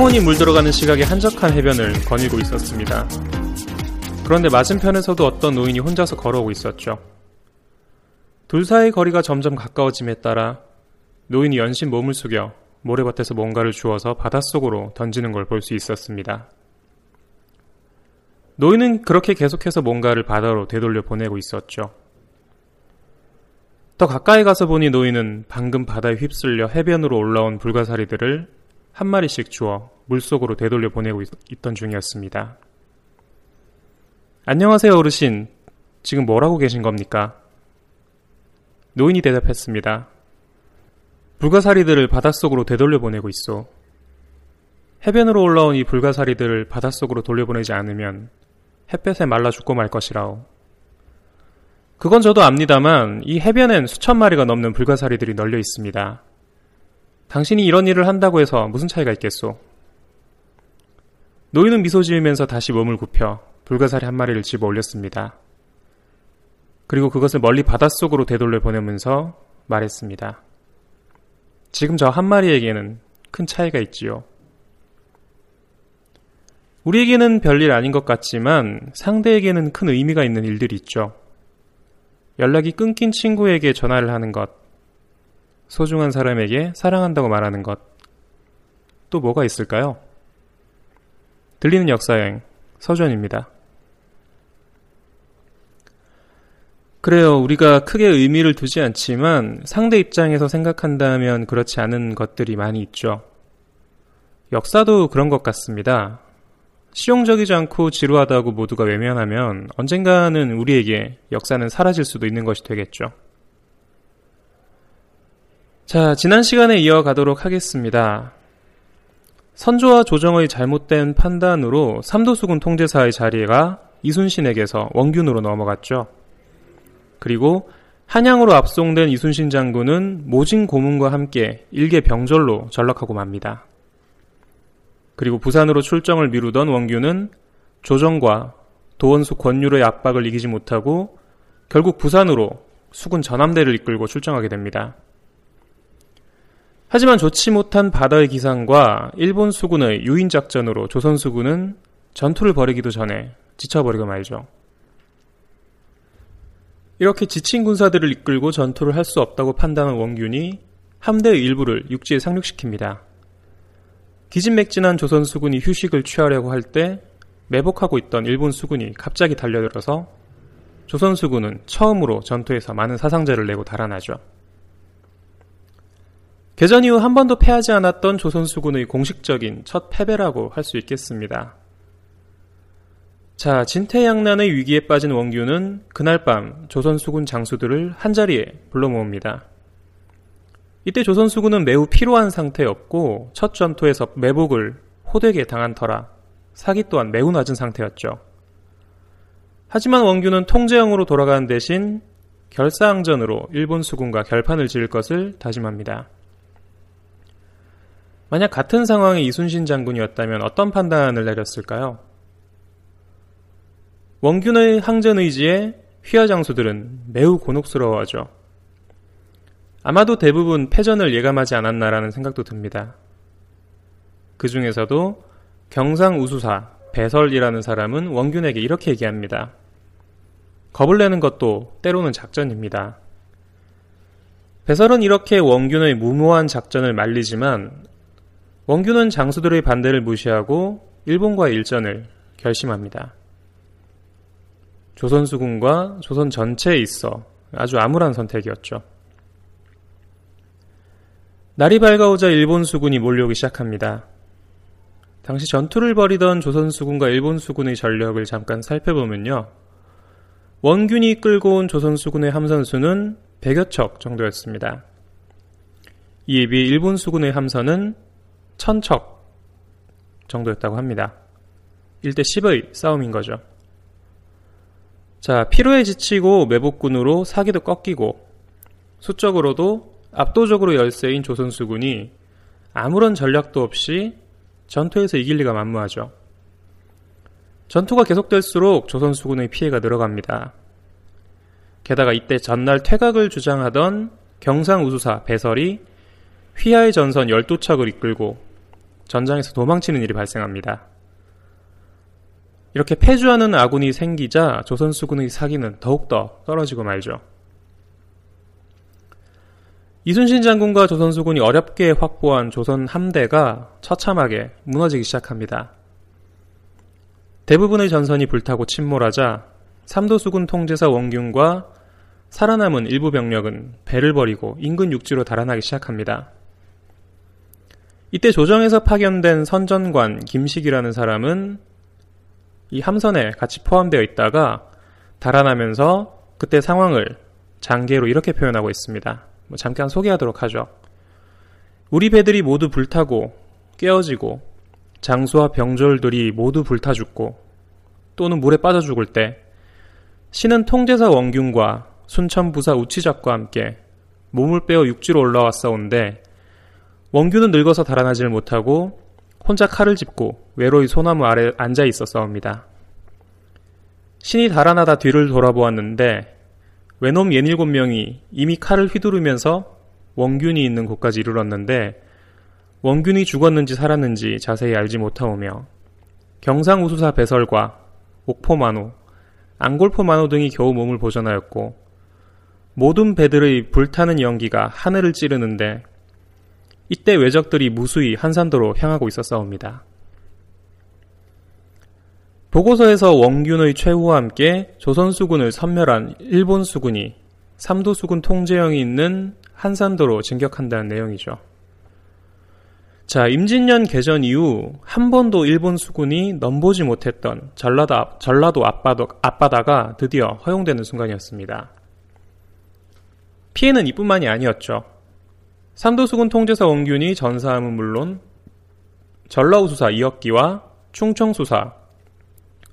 황혼이 물들어가는 시각에 한적한 해변을 거닐고 있었습니다. 그런데 맞은편에서도 어떤 노인이 혼자서 걸어오고 있었죠. 둘 사이의 거리가 점점 가까워짐에 따라 노인이 연신 몸을 숙여 모래밭에서 뭔가를 주워서 바닷속으로 던지는 걸 볼 수 있었습니다. 노인은 그렇게 계속해서 뭔가를 바다로 되돌려 보내고 있었죠. 더 가까이 가서 보니 노인은 방금 바다에 휩쓸려 해변으로 올라온 불가사리들을 한 마리씩 주워 물속으로 되돌려 보내고 있, 던 중이었습니다. 안녕하세요, 어르신. 지금 뭘 하고 계신 겁니까? 노인이 대답했습니다. 불가사리들을 바닷속으로 되돌려 보내고 있어. 해변으로 올라온 이 불가사리들을 바닷속으로 돌려보내지 않으면 햇볕에 말라 죽고 말 것이라오. 그건 저도 압니다만 이 해변엔 수천 마리가 넘는 불가사리들이 널려 있습니다. 당신이 이런 일을 한다고 해서 무슨 차이가 있겠소? 노인은 미소 지으면서 다시 몸을 굽혀 불가사리 한 마리를 집어 올렸습니다. 그리고 그것을 멀리 바닷속으로 되돌려 보내면서 말했습니다. 지금 저 한 마리에게는 큰 차이가 있지요. 우리에게는 별일 아닌 것 같지만 상대에게는 큰 의미가 있는 일들이 있죠. 연락이 끊긴 친구에게 전화를 하는 것, 소중한 사람에게 사랑한다고 말하는 것, 또 뭐가 있을까요? 들리는 역사여행, 서전입니다. 그래요. 우리가 크게 의미를 두지 않지만 상대 입장에서 생각한다면 그렇지 않은 것들이 많이 있죠. 역사도 그런 것 같습니다. 실용적이지 않고 지루하다고 모두가 외면하면 언젠가는 우리에게 역사는 사라질 수도 있는 것이 되겠죠. 자, 지난 시간에 이어가도록 하겠습니다. 선조와 조정의 잘못된 판단으로 삼도수군 통제사의 자리가 이순신에게서 원균으로 넘어갔죠. 그리고 한양으로 압송된 이순신 장군은 모진 고문과 함께 일개 병절로 전락하고 맙니다. 그리고 부산으로 출정을 미루던 원균은 조정과 도원수 권율의 압박을 이기지 못하고 결국 부산으로 수군 전함대를 이끌고 출정하게 됩니다. 하지만 좋지 못한 바다의 기상과 일본 수군의 유인 작전으로 조선 수군은 전투를 벌이기도 전에 지쳐버리고 말죠. 이렇게 지친 군사들을 이끌고 전투를 할 수 없다고 판단한 원균이 함대의 일부를 육지에 상륙시킵니다. 기진맥진한 조선 수군이 휴식을 취하려고 할 때 매복하고 있던 일본 수군이 갑자기 달려들어서 조선 수군은 처음으로 전투에서 많은 사상자를 내고 달아나죠. 개전 이후 한 번도 패하지 않았던 조선 수군의 공식적인 첫 패배라고 할 수 있겠습니다. 자, 진퇴양난의 위기에 빠진 원규는 그날 밤 조선 수군 장수들을 한자리에 불러 모읍니다. 이때 조선 수군은 매우 피로한 상태였고 첫 전투에서 매복을 호되게 당한 터라 사기 또한 매우 낮은 상태였죠. 하지만 원규는 통제형으로 돌아가는 대신 결사항전으로 일본 수군과 결판을 지을 것을 다짐합니다. 만약 같은 상황의 이순신 장군이었다면 어떤 판단을 내렸을까요? 원균의 항전 의지에 휘하 장수들은 매우 곤혹스러워하죠. 아마도 대부분 패전을 예감하지 않았나라는 생각도 듭니다. 그 중에서도 경상 우수사 배설이라는 사람은 원균에게 이렇게 얘기합니다. 겁을 내는 것도 때로는 작전입니다. 배설은 이렇게 원균의 무모한 작전을 말리지만 원균은 장수들의 반대를 무시하고 일본과의 일전을 결심합니다. 조선 수군과 조선 전체에 있어 아주 암울한 선택이었죠. 날이 밝아오자 일본 수군이 몰려오기 시작합니다. 당시 전투를 벌이던 조선 수군과 일본 수군의 전력을 잠깐 살펴보면요. 원균이 끌고 온 조선 수군의 함선 수는 100여 척 정도였습니다. 이에 비해 일본 수군의 함선은 1000척 정도였다고 합니다. 1대 10의 싸움인 거죠. 자, 피로에 지치고 매복군으로 사기도 꺾이고 수적으로도 압도적으로 열세인 조선수군이 아무런 전략도 없이 전투에서 이길 리가 만무하죠. 전투가 계속될수록 조선수군의 피해가 늘어갑니다. 게다가 이때 전날 퇴각을 주장하던 경상우수사 배설이 휘하의 전선 12척을 이끌고 전장에서 도망치는 일이 발생합니다. 이렇게 패주하는 아군이 생기자 조선 수군의 사기는 더욱더 떨어지고 말죠. 이순신 장군과 조선 수군이 어렵게 확보한 조선 함대가 처참하게 무너지기 시작합니다. 대부분의 전선이 불타고 침몰하자 삼도수군 통제사 원균과 살아남은 일부 병력은 배를 버리고 인근 육지로 달아나기 시작합니다. 이때 조정에서 파견된 선전관 김식이라는 사람은 이 함선에 같이 포함되어 있다가 달아나면서 그때 상황을 장계로 이렇게 표현하고 있습니다. 뭐 잠깐 소개하도록 하죠. 우리 배들이 모두 불타고 깨어지고 장수와 병졸들이 모두 불타 죽고 또는 물에 빠져 죽을 때 신은 통제사 원균과 순천부사 우치작과 함께 몸을 빼어 육지로 올라왔사온데 원균은 늙어서 달아나지를 못하고 혼자 칼을 짚고 외로이 소나무 아래 앉아 있었사옵니다. 신이 달아나다 뒤를 돌아보았는데 외놈 예닐곱 명이 이미 칼을 휘두르면서 원균이 있는 곳까지 이르렀는데 원균이 죽었는지 살았는지 자세히 알지 못하오며 경상우수사 배설과 옥포만호, 앙골포만호 등이 겨우 몸을 보전하였고 모든 배들의 불타는 연기가 하늘을 찌르는데 이때 외적들이 무수히 한산도로 향하고 있었사옵니다. 보고서에서 원균의 최후와 함께 조선 수군을 섬멸한 일본 수군이 삼도 수군 통제형이 있는 한산도로 진격한다는 내용이죠. 자, 임진년 개전 이후 한 번도 일본 수군이 넘보지 못했던 전라도, 전라도 앞바다, 앞바다가 드디어 허용되는 순간이었습니다. 피해는 이뿐만이 아니었죠. 삼도수군 통제사 원균이 전사함은 물론 전라우 수사 이억기와 충청 수사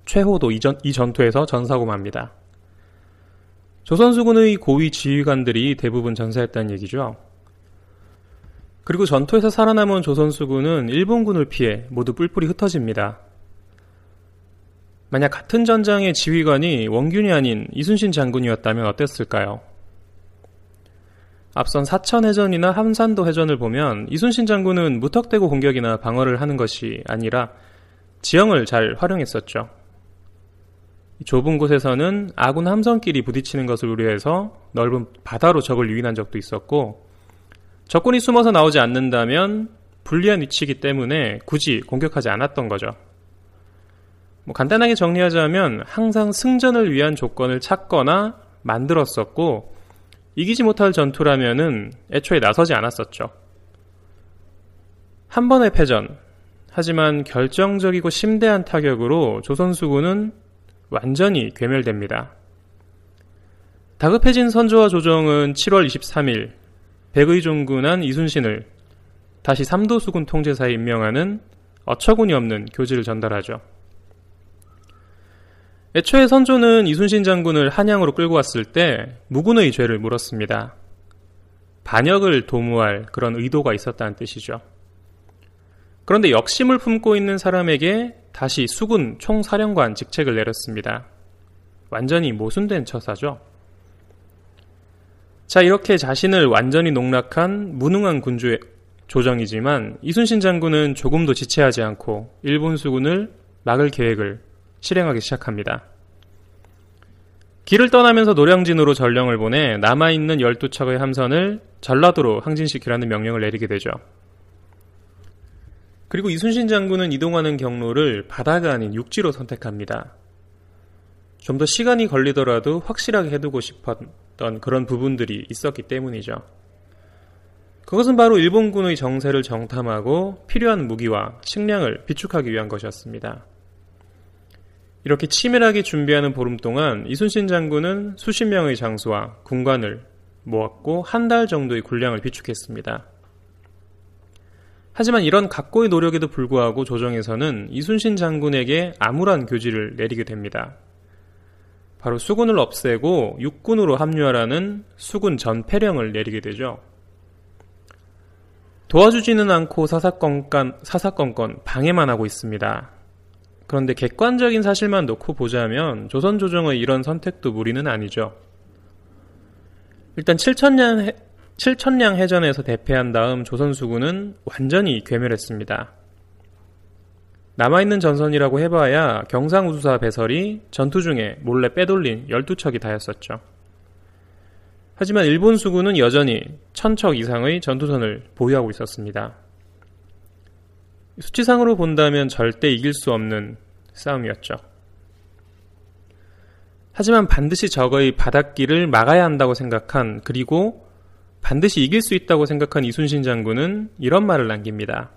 최호도 이, 전, 이 전투에서 전사고 맙니다. 조선수군의 고위 지휘관들이 대부분 전사했다는 얘기죠. 그리고 전투에서 살아남은 조선수군은 일본군을 피해 모두 뿔뿔이 흩어집니다. 만약 같은 전장의 지휘관이 원균이 아닌 이순신 장군이었다면 어땠을까요? 앞선 사천 해전이나 함산도 해전을 보면 이순신 장군은 무턱대고 공격이나 방어를 하는 것이 아니라 지형을 잘 활용했었죠. 좁은 곳에서는 아군 함선끼리 부딪히는 것을 우려해서 넓은 바다로 적을 유인한 적도 있었고 적군이 숨어서 나오지 않는다면 불리한 위치이기 때문에 굳이 공격하지 않았던 거죠. 뭐 간단하게 정리하자면 항상 승전을 위한 조건을 찾거나 만들었었고 이기지 못할 전투라면은 애초에 나서지 않았었죠. 한 번의 패전, 하지만 결정적이고 심대한 타격으로 조선수군은 완전히 괴멸됩니다. 다급해진 선조와 조정은 7월 23일 백의종군한 이순신을 다시 삼도수군 통제사에 임명하는 어처구니 없는 교지를 전달하죠. 애초에 선조는 이순신 장군을 한양으로 끌고 왔을 때 무군의 죄를 물었습니다. 반역을 도모할 그런 의도가 있었다는 뜻이죠. 그런데 역심을 품고 있는 사람에게 다시 수군 총사령관 직책을 내렸습니다. 완전히 모순된 처사죠. 자, 이렇게 자신을 완전히 농락한 무능한 군주의 조정이지만 이순신 장군은 조금도 지체하지 않고 일본 수군을 막을 계획을 실행하기 시작합니다. 길을 떠나면서 노량진으로 전령을 보내 남아있는 12척의 함선을 전라도로 항진시키라는 명령을 내리게 되죠. 그리고 이순신 장군은 이동하는 경로를 바다가 아닌 육지로 선택합니다. 좀 더 시간이 걸리더라도 확실하게 해두고 싶었던 그런 부분들이 있었기 때문이죠. 그것은 바로 일본군의 정세를 정탐하고 필요한 무기와 식량을 비축하기 위한 것이었습니다. 이렇게 치밀하게 준비하는 보름 동안 이순신 장군은 수십 명의 장수와 군관을 모았고 한 달 정도의 군량을 비축했습니다. 하지만 이런 각고의 노력에도 불구하고 조정에서는 이순신 장군에게 암울한 교지를 내리게 됩니다. 바로 수군을 없애고 육군으로 합류하라는 수군 전패령을 내리게 되죠. 도와주지는 않고 사사건건, 사사건건 방해만 하고 있습니다. 그런데 객관적인 사실만 놓고 보자면 조선 조정의 이런 선택도 무리는 아니죠. 일단 7천량, 7천량 해전에서 대패한 다음 조선 수군은 완전히 괴멸했습니다. 남아있는 전선이라고 해봐야 경상우수사 배설이 전투 중에 몰래 빼돌린 12척이 다였었죠. 하지만 일본 수군은 여전히 천척 이상의 전투선을 보유하고 있었습니다. 수치상으로 본다면 절대 이길 수 없는 싸움이었죠. 하지만 반드시 적의 바닷길을 막아야 한다고 생각한 그리고 반드시 이길 수 있다고 생각한 이순신 장군은 이런 말을 남깁니다.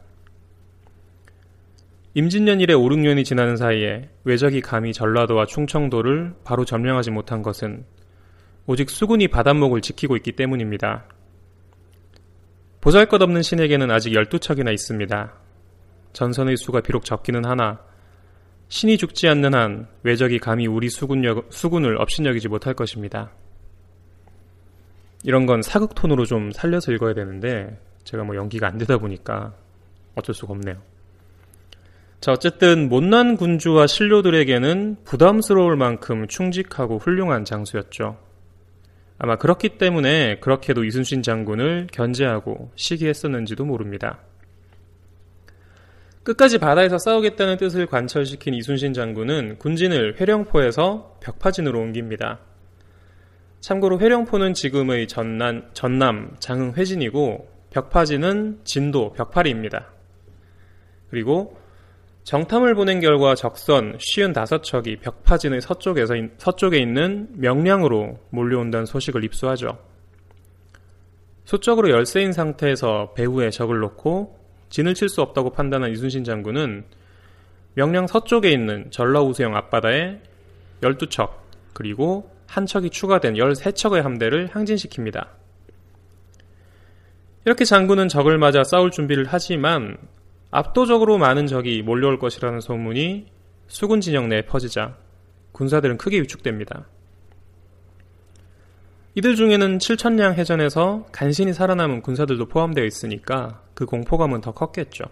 임진년 이래 5, 6년이 지나는 사이에 외적이 감히 전라도와 충청도를 바로 점령하지 못한 것은 오직 수군이 바닷목을 지키고 있기 때문입니다. 보잘 것 없는 신에게는 아직 12척이나 있습니다. 전선의 수가 비록 적기는 하나 신이 죽지 않는 한 외적이 감히 우리 수군력, 수군을 업신여기지 못할 것입니다. 이런 건 사극 톤으로 좀 살려서 읽어야 되는데 제가 뭐 연기가 안 되다 보니까 어쩔 수가 없네요. 자, 어쨌든 못난 군주와 신료들에게는 부담스러울 만큼 충직하고 훌륭한 장수였죠. 아마 그렇기 때문에 그렇게도 이순신 장군을 견제하고 시기했었는지도 모릅니다. 끝까지 바다에서 싸우겠다는 뜻을 관철시킨 이순신 장군은 군진을 회령포에서 벽파진으로 옮깁니다. 참고로 회령포는 지금의 전남, 전남 장흥 회진이고 벽파진은 진도 벽파리입니다. 그리고 정탐을 보낸 결과 적선 55척이 벽파진의 서쪽에서, 서쪽에 있는 명량으로 몰려온다는 소식을 입수하죠. 소적으로 열세인 상태에서 배후에 적을 놓고 진을 칠 수 없다고 판단한 이순신 장군은 명량 서쪽에 있는 전라우수형 앞바다에 12척 그리고 한 척이 추가된 13척의 함대를 항진시킵니다. 이렇게 장군은 적을 맞아 싸울 준비를 하지만 압도적으로 많은 적이 몰려올 것이라는 소문이 수군 진영 내에 퍼지자 군사들은 크게 위축됩니다. 이들 중에는 7천량 해전에서 간신히 살아남은 군사들도 포함되어 있으니까 그 공포감은 더 컸겠죠.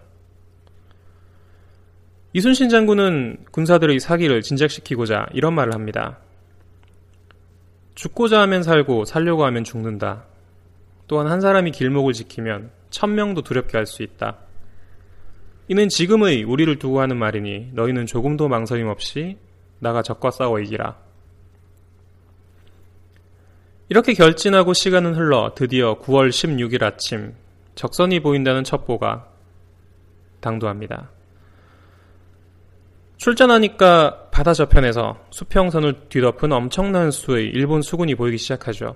이순신 장군은 군사들의 사기를 진작시키고자 이런 말을 합니다. 죽고자 하면 살고 살려고 하면 죽는다. 또한 한 사람이 길목을 지키면 천명도 두렵게 할 수 있다. 이는 지금의 우리를 두고 하는 말이니 너희는 조금도 망설임 없이 나가 적과 싸워 이기라. 이렇게 결진하고 시간은 흘러 드디어 9월 16일 아침 적선이 보인다는 첩보가 당도합니다. 출전하니까 바다 저편에서 수평선을 뒤덮은 엄청난 수의 일본 수군이 보이기 시작하죠.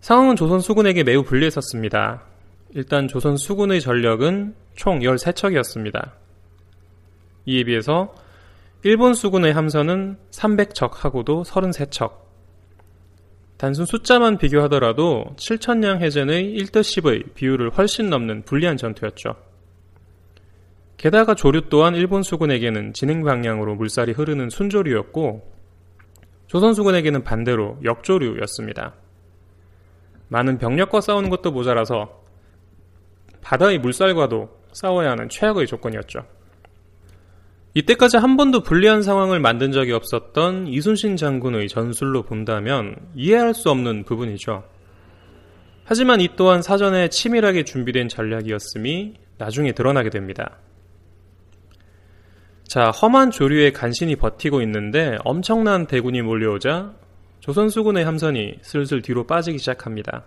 상황은 조선 수군에게 매우 불리했었습니다. 일단 조선 수군의 전력은 총 13척이었습니다. 이에 비해서 일본 수군의 함선은 300척하고도 33척, 단순 숫자만 비교하더라도 7천량 해전의 1대10의 비율을 훨씬 넘는 불리한 전투였죠. 게다가 조류 또한 일본 수군에게는 진행 방향으로 물살이 흐르는 순조류였고 조선 수군에게는 반대로 역조류였습니다. 많은 병력과 싸우는 것도 모자라서 바다의 물살과도 싸워야 하는 최악의 조건이었죠. 이때까지 한 번도 불리한 상황을 만든 적이 없었던 이순신 장군의 전술로 본다면 이해할 수 없는 부분이죠. 하지만 이 또한 사전에 치밀하게 준비된 전략이었음이 나중에 드러나게 됩니다. 자, 험한 조류에 간신히 버티고 있는데 엄청난 대군이 몰려오자 조선 수군의 함선이 슬슬 뒤로 빠지기 시작합니다.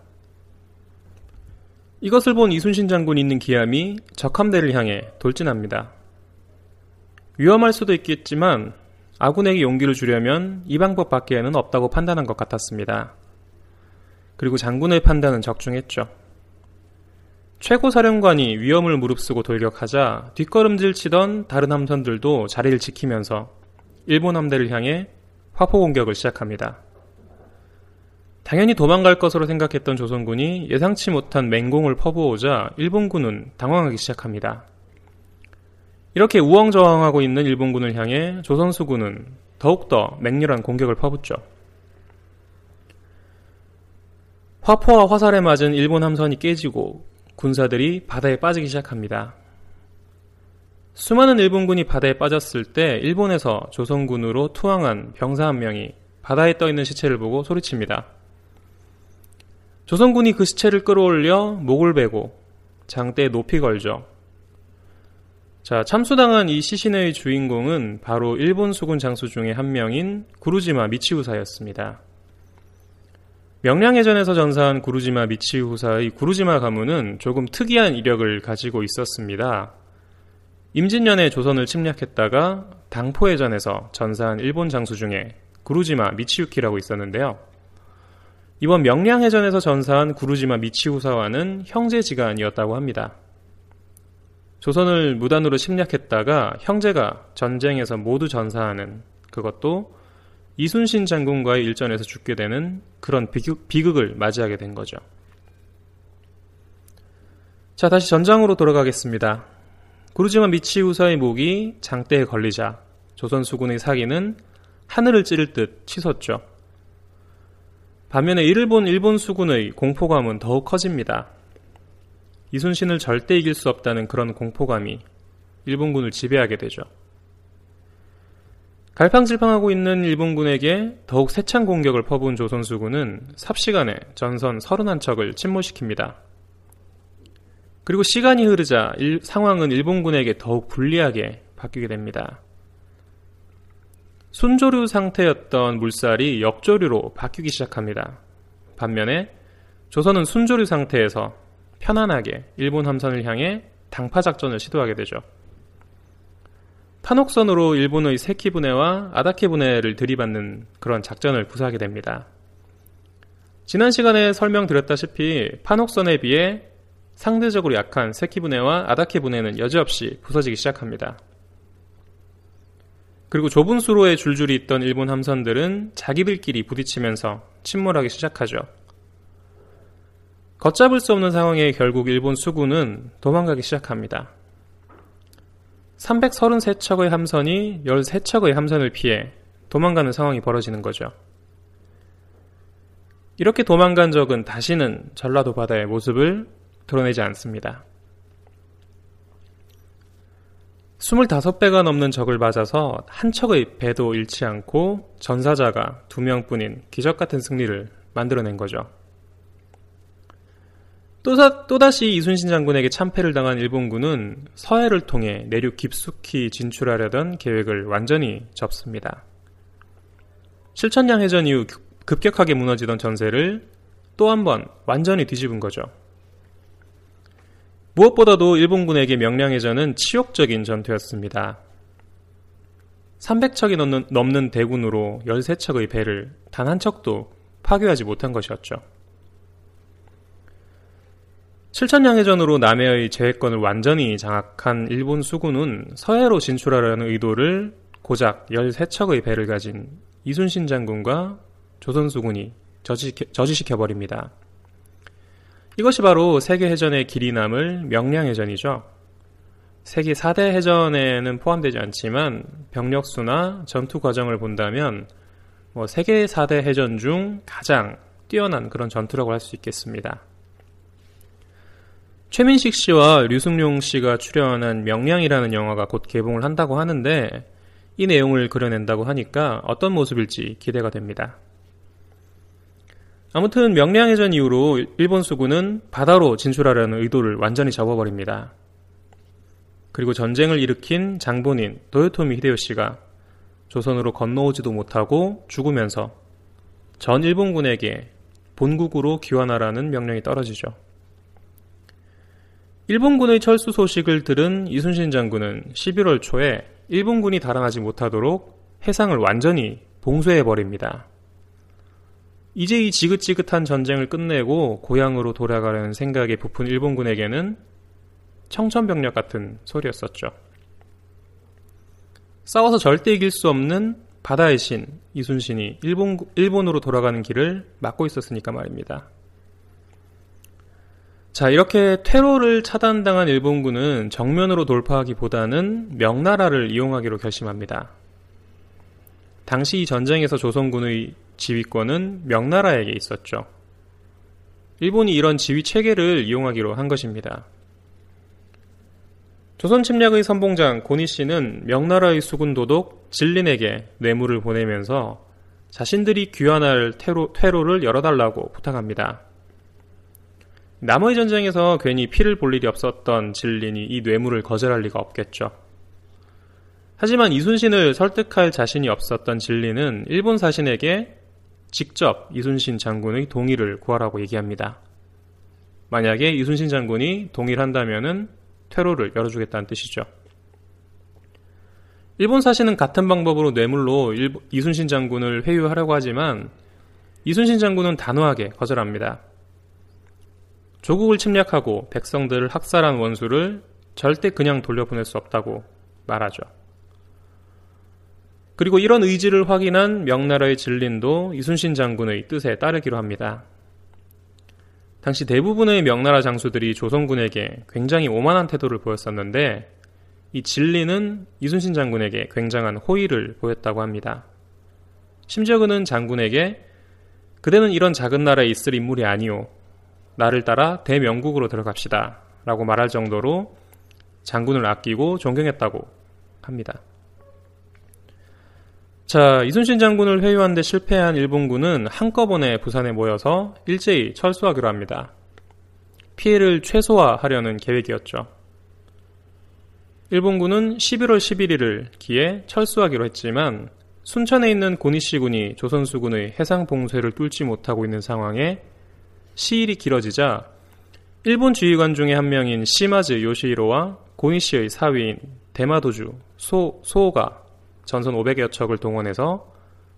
이것을 본 이순신 장군이 있는 기함이 적함대를 향해 돌진합니다. 위험할 수도 있겠지만 아군에게 용기를 주려면 이 방법밖에는 없다고 판단한 것 같았습니다. 그리고 장군의 판단은 적중했죠. 최고 사령관이 위험을 무릅쓰고 돌격하자 뒷걸음질 치던 다른 함선들도 자리를 지키면서 일본 함대를 향해 화포 공격을 시작합니다. 당연히 도망갈 것으로 생각했던 조선군이 예상치 못한 맹공을 퍼부어오자 일본군은 당황하기 시작합니다. 이렇게 우왕좌왕하고 있는 일본군을 향해 조선수군은 더욱더 맹렬한 공격을 퍼붓죠. 화포와 화살에 맞은 일본 함선이 깨지고 군사들이 바다에 빠지기 시작합니다. 수많은 일본군이 바다에 빠졌을 때 일본에서 조선군으로 투항한 병사 한 명이 바다에 떠 있는 시체를 보고 소리칩니다. 조선군이 그 시체를 끌어올려 목을 베고 장대에 높이 걸죠. 자, 참수당한 이 시신의 주인공은 바로 일본 수군 장수 중의 한 명인 구루지마 미치우사였습니다. 명량해전에서 전사한 구루지마 미치우사의 구루지마 가문은 조금 특이한 이력을 가지고 있었습니다. 임진년에 조선을 침략했다가 당포해전에서 전사한 일본 장수 중에 구루지마 미치유키라고 있었는데요. 이번 명량해전에서 전사한 구루지마 미치우사와는 형제지간이었다고 합니다. 조선을 무단으로 침략했다가 형제가 전쟁에서 모두 전사하는 그것도 이순신 장군과의 일전에서 죽게 되는 그런 비극, 비극을 맞이하게 된 거죠. 자, 다시 전장으로 돌아가겠습니다. 구루지마 미치우사의 목이 장대에 걸리자 조선 수군의 사기는 하늘을 찌를 듯 치솟죠. 반면에 이를 본 일본 수군의 공포감은 더욱 커집니다. 이순신을 절대 이길 수 없다는 그런 공포감이 일본군을 지배하게 되죠. 갈팡질팡하고 있는 일본군에게 더욱 세찬 공격을 퍼부은 조선수군은 삽시간에 전선 31척을 침몰시킵니다. 그리고 시간이 흐르자 일, 상황은 일본군에게 더욱 불리하게 바뀌게 됩니다. 순조류 상태였던 물살이 역조류로 바뀌기 시작합니다. 반면에 조선은 순조류 상태에서 편안하게 일본 함선을 향해 당파 작전을 시도하게 되죠. 판옥선으로 일본의 세키 분해와 아다케 분해를 들이받는 그런 작전을 구사하게 됩니다. 지난 시간에 설명드렸다시피 판옥선에 비해 상대적으로 약한 세키 분해와 아다케 분해는 여지없이 부서지기 시작합니다. 그리고 좁은 수로에 줄줄이 있던 일본 함선들은 자기들끼리 부딪히면서 침몰하기 시작하죠. 걷잡을 수 없는 상황에 결국 일본 수군은 도망가기 시작합니다. 333척의 함선이 13척의 함선을 피해 도망가는 상황이 벌어지는 거죠. 이렇게 도망간 적은 다시는 전라도 바다의 모습을 드러내지 않습니다. 25배가 넘는 적을 맞아서 한 척의 배도 잃지 않고 전사자가 두 명뿐인 기적 같은 승리를 만들어낸 거죠. 또사, 또다시 이순신 장군에게 참패를 당한 일본군은 서해를 통해 내륙 깊숙이 진출하려던 계획을 완전히 접습니다. 실천량 해전 이후 급격하게 무너지던 전세를 또 한 번 완전히 뒤집은 거죠. 무엇보다도 일본군에게 명량해전은 치욕적인 전투였습니다. 300척이 넘는, 넘는 대군으로 13척의 배를 단 한 척도 파괴하지 못한 것이었죠. 칠천량해전으로 남해의 제해권을 완전히 장악한 일본 수군은 서해로 진출하려는 의도를 고작 13척의 배를 가진 이순신 장군과 조선 수군이 저지시켜, 버립니다 이것이 바로 세계해전의 길이 남을 명량해전이죠. 세계 4대 해전에는 포함되지 않지만 병력수나 전투 과정을 본다면 뭐 세계 4대 해전 중 가장 뛰어난 그런 전투라고 할 수 있겠습니다. 최민식 씨와 류승룡 씨가 출연한 명량이라는 영화가 곧 개봉을 한다고 하는데 이 내용을 그려낸다고 하니까 어떤 모습일지 기대가 됩니다. 아무튼 명량해전 이후로 일본 수군은 바다로 진출하려는 의도를 완전히 접어버립니다. 그리고 전쟁을 일으킨 장본인 도요토미 히데요시가 조선으로 건너오지도 못하고 죽으면서 전 일본군에게 본국으로 귀환하라는 명령이 떨어지죠. 일본군의 철수 소식을 들은 이순신 장군은 11월 초에 일본군이 달아나지 못하도록 해상을 완전히 봉쇄해버립니다. 이제 이 지긋지긋한 전쟁을 끝내고 고향으로 돌아가려는 생각에 부푼 일본군에게는 청천벽력 같은 소리였었죠. 싸워서 절대 이길 수 없는 바다의 신 이순신이 일본, 일본으로 돌아가는 길을 막고 있었으니까 말입니다. 자, 이렇게 퇴로를 차단당한 일본군은 정면으로 돌파하기보다는 명나라를 이용하기로 결심합니다. 당시 이 전쟁에서 조선군의 지휘권은 명나라에게 있었죠. 일본이 이런 지휘 체계를 이용하기로 한 것입니다. 조선 침략의 선봉장 고니 씨는 명나라의 수군 도독 진린에게 뇌물을 보내면서 자신들이 귀환할 퇴로, 퇴로를 열어달라고 부탁합니다. 남의 전쟁에서 괜히 피를 볼 일이 없었던 진린이 이 뇌물을 거절할 리가 없겠죠. 하지만 이순신을 설득할 자신이 없었던 진리는 일본 사신에게 직접 이순신 장군의 동의를 구하라고 얘기합니다. 만약에 이순신 장군이 동의를 한다면 퇴로를 열어주겠다는 뜻이죠. 일본 사신은 같은 방법으로 뇌물로 이순신 장군을 회유하려고 하지만 이순신 장군은 단호하게 거절합니다. 조국을 침략하고 백성들을 학살한 원수를 절대 그냥 돌려보낼 수 없다고 말하죠. 그리고 이런 의지를 확인한 명나라의 진린도 이순신 장군의 뜻에 따르기로 합니다. 당시 대부분의 명나라 장수들이 조선군에게 굉장히 오만한 태도를 보였었는데 이 진리는 이순신 장군에게 굉장한 호의를 보였다고 합니다. 심지어 그는 장군에게 그대는 이런 작은 나라에 있을 인물이 아니오. 나를 따라 대명국으로 들어갑시다. 라고 말할 정도로 장군을 아끼고 존경했다고 합니다. 자, 이순신 장군을 회유하는데 실패한 일본군은 한꺼번에 부산에 모여서 일제히 철수하기로 합니다. 피해를 최소화하려는 계획이었죠. 일본군은 11월 11일을 기해 철수하기로 했지만 순천에 있는 고니시군이 조선수군의 해상 봉쇄를 뚫지 못하고 있는 상황에 시일이 길어지자 일본 지휘관 중에 한 명인 시마즈 요시히로와 고니시의 사위인 대마도주 소, 소가 전선 500여 척을 동원해서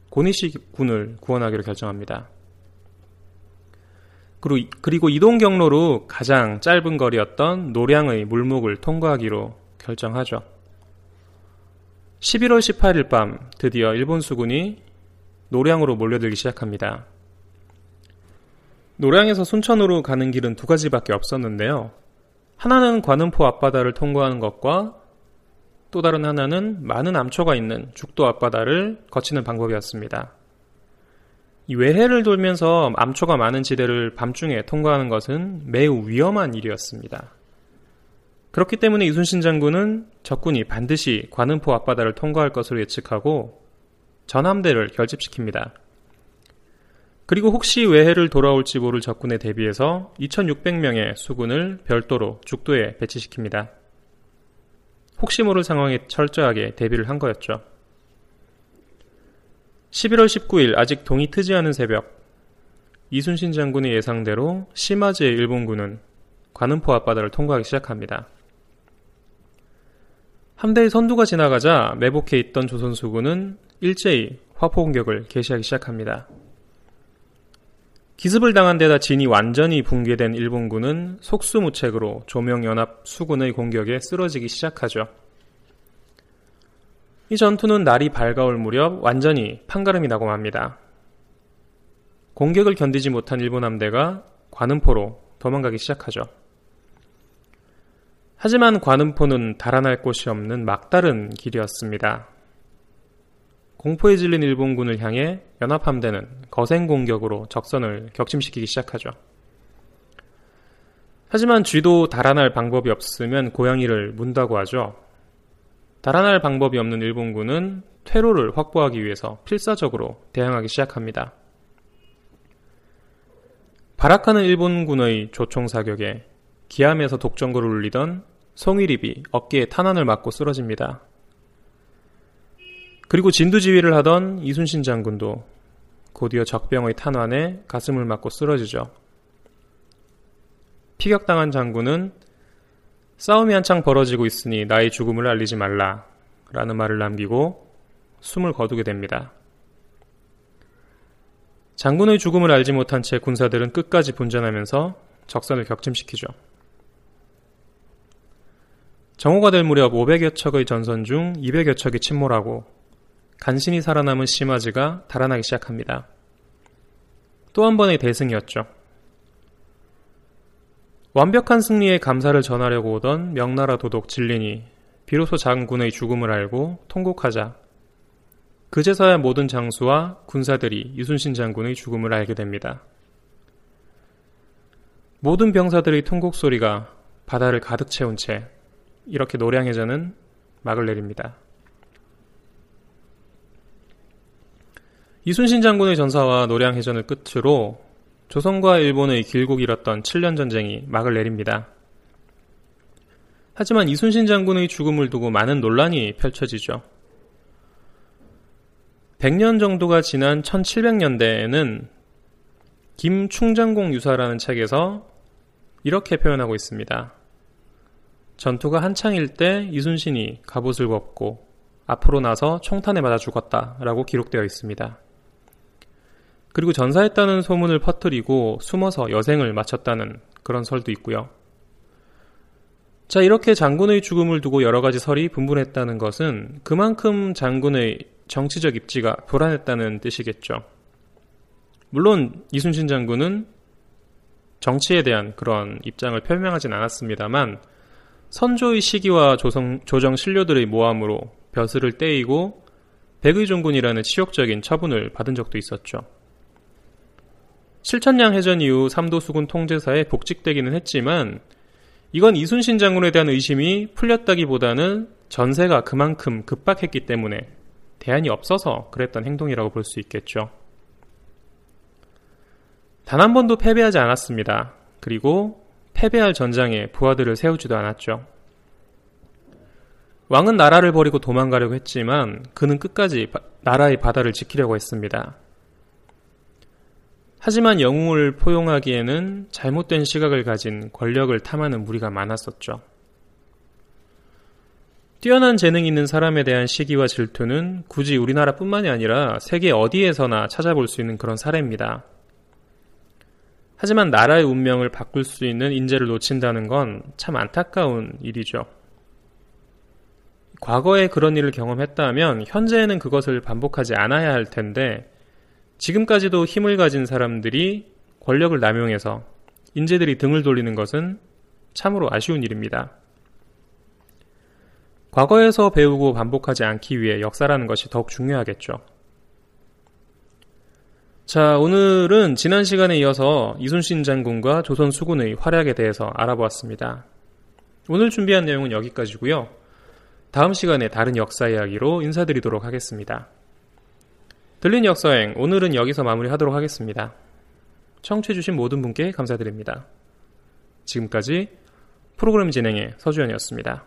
고니시 군을 구원하기로 결정합니다. 그리고 이동 경로로 가장 짧은 거리였던 노량의 물목을 통과하기로 결정하죠. 11월 18일 밤 드디어 일본 수군이 노량으로 몰려들기 시작합니다. 노량에서 순천으로 가는 길은 두 가지밖에 없었는데요. 하나는 관음포 앞바다를 통과하는 것과 또 다른 하나는 많은 암초가 있는 죽도 앞바다를 거치는 방법이었습니다. 이 외해를 돌면서 암초가 많은 지대를 밤중에 통과하는 것은 매우 위험한 일이었습니다. 그렇기 때문에 이순신 장군은 적군이 반드시 관음포 앞바다를 통과할 것으로 예측하고 전함대를 결집시킵니다. 그리고 혹시 외해를 돌아올지 모를 적군에 대비해서 2600명의 수군을 별도로 죽도에 배치시킵니다. 혹시 모를 상황에 철저하게 대비를 한 거였죠. 11월 19일 아직 동이 트지 않은 새벽 이순신 장군의 예상대로 시마즈의 일본군은 관음포 앞바다를 통과하기 시작합니다. 함대의 선두가 지나가자 매복해 있던 조선 수군은 일제히 화포 공격을 개시하기 시작합니다. 기습을 당한 데다 진이 완전히 붕괴된 일본군은 속수무책으로 조명연합 수군의 공격에 쓰러지기 시작하죠. 이 전투는 날이 밝아올 무렵 완전히 판가름이 나고 맙니다. 공격을 견디지 못한 일본 함대가 관음포로 도망가기 시작하죠. 하지만 관음포는 달아날 곳이 없는 막다른 길이었습니다. 공포에 질린 일본군을 향해 연합함대는 거센 공격으로 적선을 격침시키기 시작하죠. 하지만 쥐도 달아날 방법이 없으면 고양이를 문다고 하죠. 달아날 방법이 없는 일본군은 퇴로를 확보하기 위해서 필사적으로 대항하기 시작합니다. 바라카는 일본군의 조총 사격에 기암에서 독전거를 울리던 송일입이 어깨에 탄환을 맞고 쓰러집니다. 그리고 진두지휘를 하던 이순신 장군도 곧이어 적병의 탄환에 가슴을 맞고 쓰러지죠. 피격당한 장군은 싸움이 한창 벌어지고 있으니 나의 죽음을 알리지 말라 라는 말을 남기고 숨을 거두게 됩니다. 장군의 죽음을 알지 못한 채 군사들은 끝까지 분전하면서 적선을 격침시키죠. 정오가 될 무렵 500여 척의 전선 중 200여 척이 침몰하고 간신히 살아남은 심화지가 달아나기 시작합니다. 또 한 번의 대승이었죠. 완벽한 승리의 감사를 전하려고 오던 명나라 도독 진린이 비로소 장군의 죽음을 알고 통곡하자 그제서야 모든 장수와 군사들이 이순신 장군의 죽음을 알게 됩니다. 모든 병사들의 통곡 소리가 바다를 가득 채운 채 이렇게 노량해전은 막을 내립니다. 이순신 장군의 전사와 노량해전을 끝으로 조선과 일본의 길고 길었던 7년 전쟁이 막을 내립니다. 하지만 이순신 장군의 죽음을 두고 많은 논란이 펼쳐지죠. 100년 정도가 지난 1700년대에는 김충장공 유사라는 책에서 이렇게 표현하고 있습니다. 전투가 한창일 때 이순신이 갑옷을 벗고 앞으로 나서 총탄에 맞아 죽었다 라고 기록되어 있습니다. 그리고 전사했다는 소문을 퍼뜨리고 숨어서 여생을 마쳤다는 그런 설도 있고요. 자, 이렇게 장군의 죽음을 두고 여러 가지 설이 분분했다는 것은 그만큼 장군의 정치적 입지가 불안했다는 뜻이겠죠. 물론 이순신 장군은 정치에 대한 그런 입장을 표명하진 않았습니다만 선조의 시기와 조성, 조정 신료들의 모함으로 벼슬을 떼이고 백의종군이라는 치욕적인 처분을 받은 적도 있었죠. 칠천량 해전 이후 삼도수군 통제사에 복직되기는 했지만 이건 이순신 장군에 대한 의심이 풀렸다기보다는 전세가 그만큼 급박했기 때문에 대안이 없어서 그랬던 행동이라고 볼 수 있겠죠. 단 한 번도 패배하지 않았습니다. 그리고 패배할 전장에 부하들을 세우지도 않았죠. 왕은 나라를 버리고 도망가려고 했지만 그는 끝까지 바, 나라의 바다를 지키려고 했습니다. 하지만 영웅을 포용하기에는 잘못된 시각을 가진 권력을 탐하는 무리가 많았었죠. 뛰어난 재능이 있는 사람에 대한 시기와 질투는 굳이 우리나라뿐만이 아니라 세계 어디에서나 찾아볼 수 있는 그런 사례입니다. 하지만 나라의 운명을 바꿀 수 있는 인재를 놓친다는 건 참 안타까운 일이죠. 과거에 그런 일을 경험했다면 현재에는 그것을 반복하지 않아야 할 텐데 지금까지도 힘을 가진 사람들이 권력을 남용해서 인재들이 등을 돌리는 것은 참으로 아쉬운 일입니다. 과거에서 배우고 반복하지 않기 위해 역사라는 것이 더욱 중요하겠죠. 자, 오늘은 지난 시간에 이어서 이순신 장군과 조선 수군의 활약에 대해서 알아보았습니다. 오늘 준비한 내용은 여기까지고요. 다음 시간에 다른 역사 이야기로 인사드리도록 하겠습니다. 들린 역사행 오늘은 여기서 마무리하도록 하겠습니다. 청취해주신 모든 분께 감사드립니다. 지금까지 프로그램 진행의 서주현이었습니다.